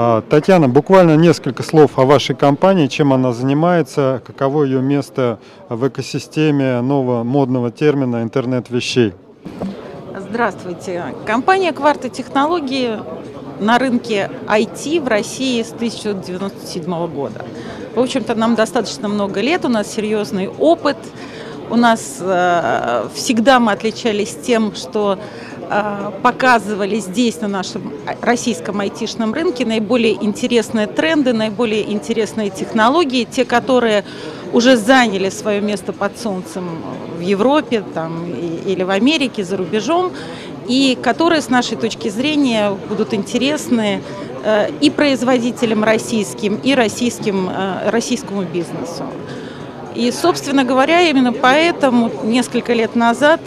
А, Татьяна, буквально несколько слов о вашей компании, чем она занимается, каково ее место в экосистеме нового модного термина интернет вещей. Здравствуйте. Компания «Кварта Технологии» на рынке IT в России с 1997 года. В общем-то, нам достаточно много лет, у нас серьезный опыт. У нас э, всегда мы отличались тем, что показывали здесь, на нашем российском айтишном рынке, наиболее интересные тренды, наиболее интересные технологии, те, которые уже заняли свое место под солнцем в Европе там, или в Америке, за рубежом, и которые, с нашей точки зрения, будут интересны э, и производителям российским, и российским, э, российскому бизнесу. И, собственно говоря, именно поэтому несколько лет назад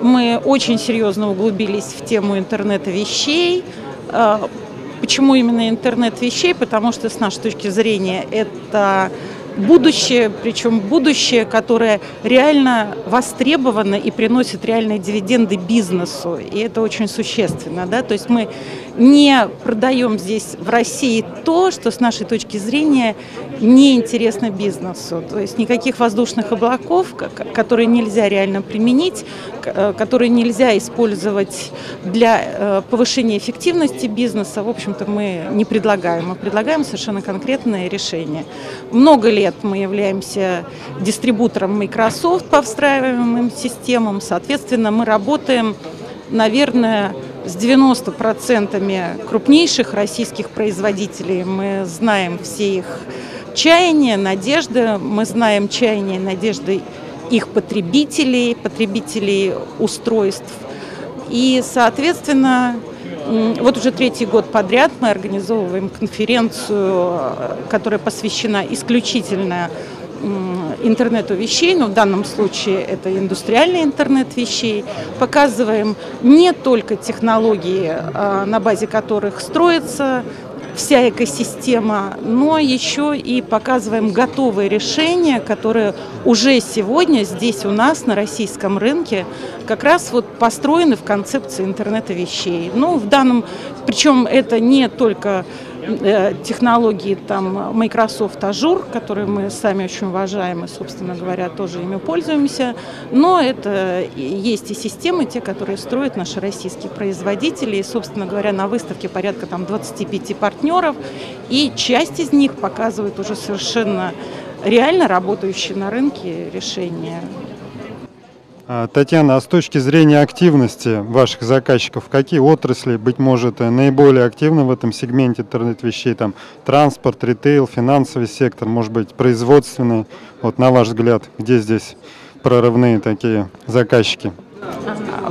мы очень серьезно углубились в тему интернета вещей. Э, почему именно интернет вещей? Потому что, с нашей точки зрения, это будущее, причем будущее, которое реально востребовано и приносит реальные дивиденды бизнесу. И это очень существенно. Да? То есть мы не продаем здесь в России то, что с нашей точки зрения неинтересно бизнесу. То есть никаких воздушных облаков, которые нельзя реально применить, э, которые нельзя использовать для э, повышения эффективности бизнеса, в общем-то, мы не предлагаем. Мы предлагаем совершенно конкретные решения. Много лет мы являемся дистрибутором Microsoft по встраиваемым системам. Соответственно, мы работаем, наверное, с 90% крупнейших российских производителей. Мы знаем все их чаяния, надежды. Мы знаем чаяния, надежды их потребителей, потребителей устройств. И, соответственно, вот уже третий год подряд мы организовываем конференцию, которая посвящена исключительно интернету вещей, но в данном случае это индустриальный интернет вещей, показываем не только технологии, а, на базе которых строится вся экосистема, но еще и показываем готовые решения, которые уже сегодня здесь у нас на российском рынке как раз вот построены в концепции интернета вещей. Ну, в данном, причем это не только технологии там Microsoft Azure, которые мы сами очень уважаем и, собственно говоря, тоже ими пользуемся. Но это есть и системы, те, которые строят наши российские производители. И, собственно говоря, на выставке порядка там 25 партнеров. И часть из них показывает уже совершенно реально работающие на рынке решения Татьяна, а с точки зрения активности ваших заказчиков, какие отрасли, быть может, наиболее активны в этом сегменте интернет-вещей? Там транспорт, ритейл, финансовый сектор, может быть, производственный? Вот на ваш взгляд, где здесь прорывные такие заказчики?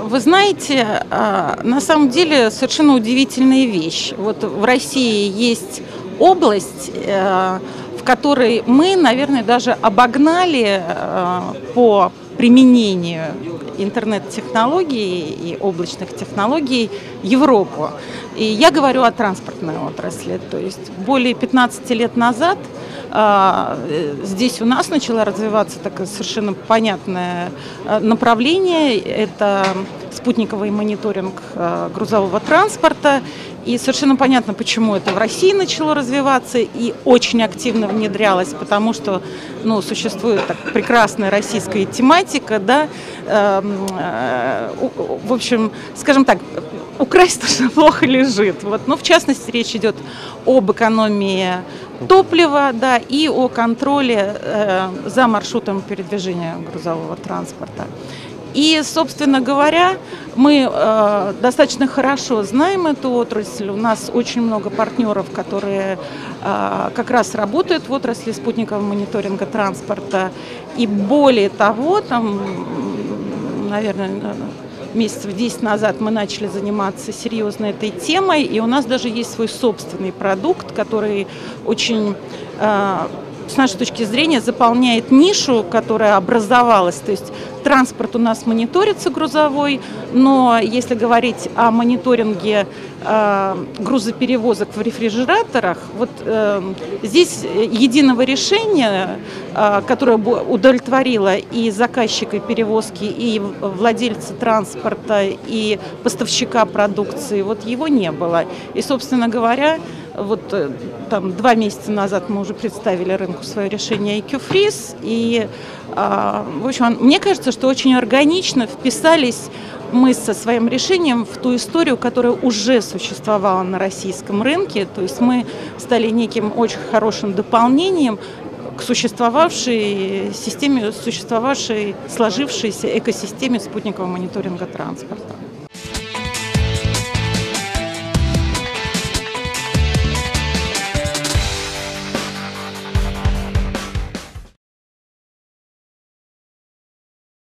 Вы знаете, а, на самом деле совершенно удивительная вещь. Вот в России есть область, э, в которой мы, наверное, даже обогнали э, по применению интернет-технологий и облачных технологий Европу. И я говорю о транспортной отрасли. То есть более 15 лет назад а, здесь у нас начало развиваться такое совершенно понятное а, направление. Это спутниковый мониторинг а, грузового транспорта. И совершенно понятно, почему это в России начало развиваться и очень активно внедрялось, потому что ну, существует так, прекрасная российская тематика, да, эм, э, в общем, скажем так, украсть то, что плохо лежит. Вот. Но в частности речь идет об экономии топлива да, и о контроле э, за маршрутом передвижения грузового транспорта. И, собственно говоря, мы э, достаточно хорошо знаем эту отрасль. У нас очень много партнеров, которые э, как раз работают в отрасли спутникового мониторинга транспорта. И более того, там, наверное, месяцев 10 назад мы начали заниматься серьезно этой темой, и у нас даже есть свой собственный продукт, который очень э, с нашей точки зрения, заполняет нишу, которая образовалась. То есть транспорт у нас мониторится грузовой, но если говорить о мониторинге э, грузоперевозок в рефрижераторах, вот э, здесь единого решения, э, которое бы удовлетворило и заказчика перевозки, и владельца транспорта, и поставщика продукции, вот его не было. И, собственно говоря, Вот э, там два месяца назад мы уже представили рынку свое решение IQ Freeze. И, а, в общем, мне кажется, что очень органично вписались мы со своим решением в ту историю, которая уже существовала на российском рынке. То есть мы стали неким очень хорошим дополнением к существовавшей системе, существовавшей, сложившейся экосистеме спутникового мониторинга транспорта.